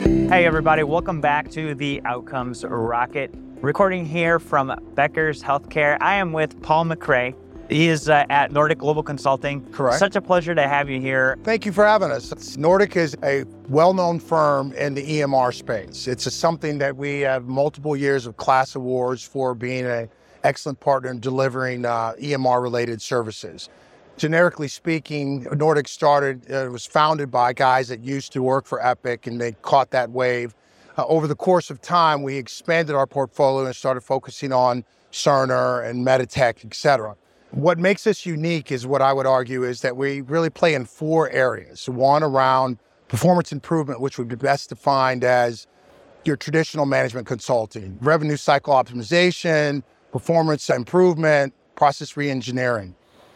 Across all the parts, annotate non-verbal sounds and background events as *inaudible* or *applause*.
Hey, everybody, welcome back to the Outcomes Rocket. Recording here from Becker's Healthcare. I am with Paul McRae. He is uh, at Nordic Global Consulting. Correct. Such a pleasure to have you here. Thank you for having us. Nordic is a well-known firm in the EMR space. It's a, something that we have multiple years of KLAS awards for being an excellent partner in delivering uh, EMR-related services. Generically speaking, Nordic started, uh, was founded by guys that used to work for Epic and they caught that wave. Uh, over the course of time, we expanded our portfolio and started focusing on Cerner and Meditech, et cetera. What makes us unique is what I would argue is that we really play in four areas. One around performance improvement, which would be best defined as your traditional management consulting, revenue cycle optimization, performance improvement, process reengineering.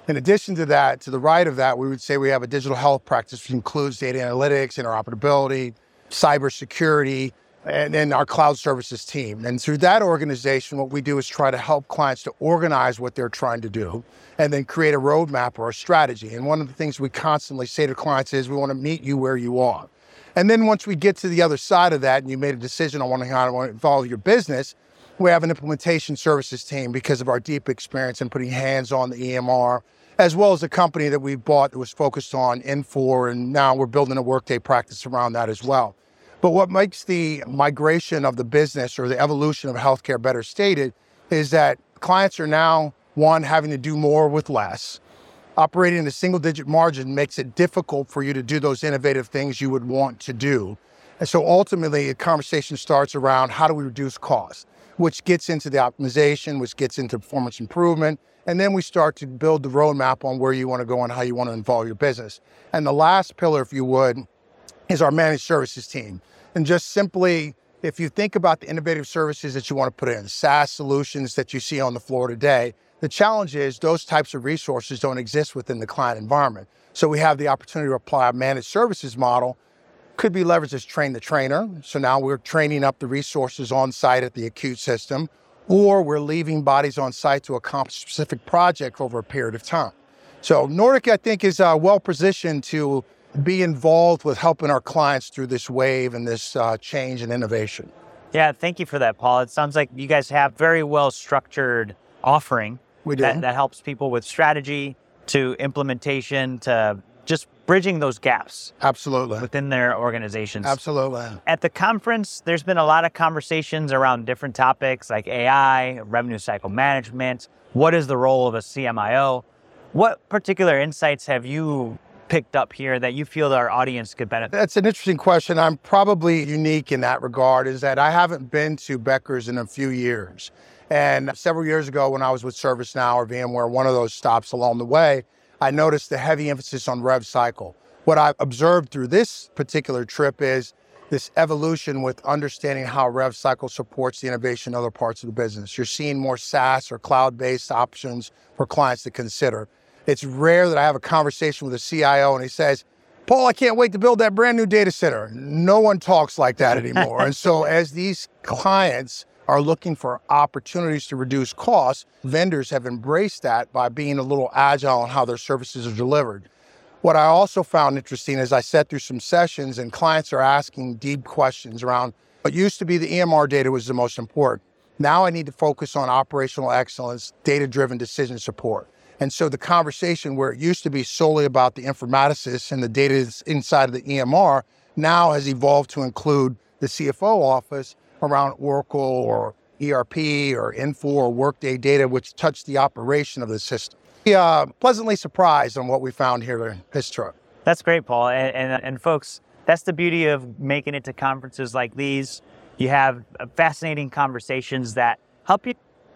In addition to that, to the right of that, we would say we have a digital health practice, which includes data analytics, interoperability, cybersecurity, and then our cloud services team. And through that organization, what we do is try to help clients to organize what they're trying to do and then create a roadmap or a strategy. And one of the things we constantly say to clients is we want to meet you where you are. And then once we get to the other side of that and you made a decision on how to involve your business, we have an implementation services team because of our deep experience in putting hands on the EMR, as well as a company that we bought that was focused on Infor, and now we're building a Workday practice around that as well. But what makes the migration of the business or the evolution of healthcare better stated is that clients are now, one, having to do more with less. Operating in a single digit margin makes it difficult for you to do those innovative things you would want to do. And so ultimately, a conversation starts around how do we reduce costs, which gets into the optimization, which gets into performance improvement. And then we start to build the roadmap on where you want to go and how you want to involve your business. And the last pillar, if you would, is our managed services team. And just simply, if you think about the innovative services that you want to put in, SaaS solutions that you see on the floor today, the challenge is those types of resources don't exist within the client environment. So we have the opportunity to apply a managed services model. Could be leveraged as train the trainer. So now we're training up the resources on site at the acute system, or we're leaving bodies on site to accomplish a specific project over a period of time. So Nordic, I think, is uh, well positioned to be involved with helping our clients through this wave and this uh, change and innovation. Yeah, thank you for that, Paul. It sounds like you guys have very well structured offering We do. that, that helps people with strategy to implementation to just bridging those gaps Absolutely. within their organizations. Absolutely. At the conference, there's been a lot of conversations around different topics like AI, revenue cycle management. What is the role of a CMIO? What particular insights have you picked up here that you feel our audience could benefit? That's an interesting question. I'm probably unique in that regard, is that I haven't been to Becker's in a few years. And several years ago, when I was with ServiceNow or VMware, one of those stops along the way, I noticed the heavy emphasis on rev cycle. What I've observed through this particular trip is this evolution with understanding how rev cycle supports the innovation in other parts of the business. You're seeing more SaaS or cloud-based options for clients to consider. It's rare that I have a conversation with a CIO and he says, Paul, I can't wait to build that brand new data center. No one talks like that anymore. and so *laughs* as these clients are looking for opportunities to reduce costs, vendors have embraced that by being a little agile in how their services are delivered. What I also found interesting is I sat through some sessions and clients are asking deep questions around what used to be the EMR data was the most important. Now I need to focus on operational excellence, data driven decision support. And so the conversation where it used to be solely about the informaticists and the data inside of the EMR now has evolved to include the CFO office around Oracle or ERP or Infor or Workday data, which touch the operation of the system. We uh, pleasantly surprised on what we found here in this trip. That's great, Paul. And, and, and folks, that's the beauty of making it to conferences like these. You have uh, fascinating conversations that help you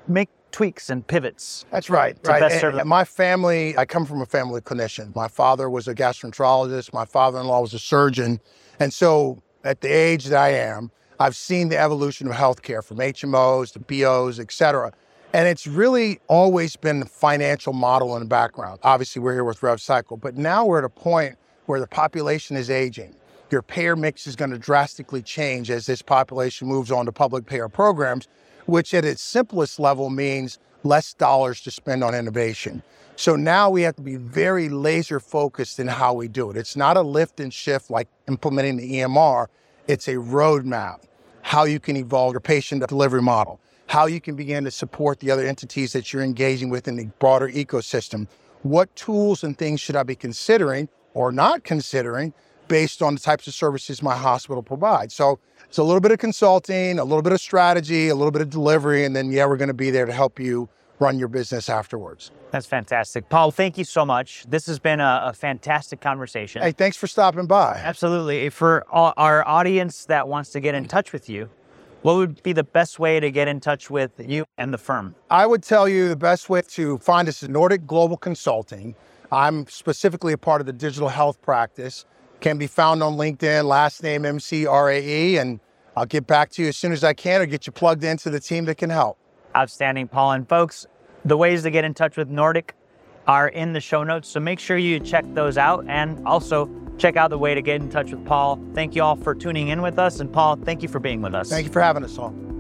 make tweaks and pivots. That's right. To right. best And- and my family, I come from a family of clinicians. My father was a gastroenterologist. My father-in-law was a surgeon. And so at the age that I am, I've seen the evolution of healthcare from HMOs to BOs, et cetera. And it's really always been the financial model in the background. Obviously, we're here with RevCycle, but now we're at a point where the population is aging. Your payer mix is going to drastically change as this population moves on to public payer programs, which at its simplest level means less dollars to spend on innovation. So now we have to be very laser focused in how we do it. It's not a lift and shift like implementing the EMR. It's a roadmap, how you can evolve your patient delivery model, how you can begin to support the other entities that you're engaging with in the broader ecosystem. What tools and things should I be considering or not considering based on the types of services my hospital provides? So it's a little bit of consulting, a little bit of strategy, a little bit of delivery, and then, yeah, we're going to be there to help you run your business afterwards. That's fantastic. Paul, thank you so much. This has been a, a fantastic conversation. Hey, thanks for stopping by. Absolutely. For all, our audience that wants to get in touch with you, what would be the best way to get in touch with you and the firm? I would tell you the best way to find us is Nordic Global Consulting. I'm specifically a part of the digital health practice. Can be found on LinkedIn, last name MCRAE, and I'll get back to you as soon as I can or get you plugged into the team that can help. Outstanding, Paul. And folks, the ways to get in touch with Nordic are in the show notes. So make sure you check those out and also check out the way to get in touch with Paul. Thank you all for tuning in with us. And Paul, thank you for being with us. Thank you for having us on.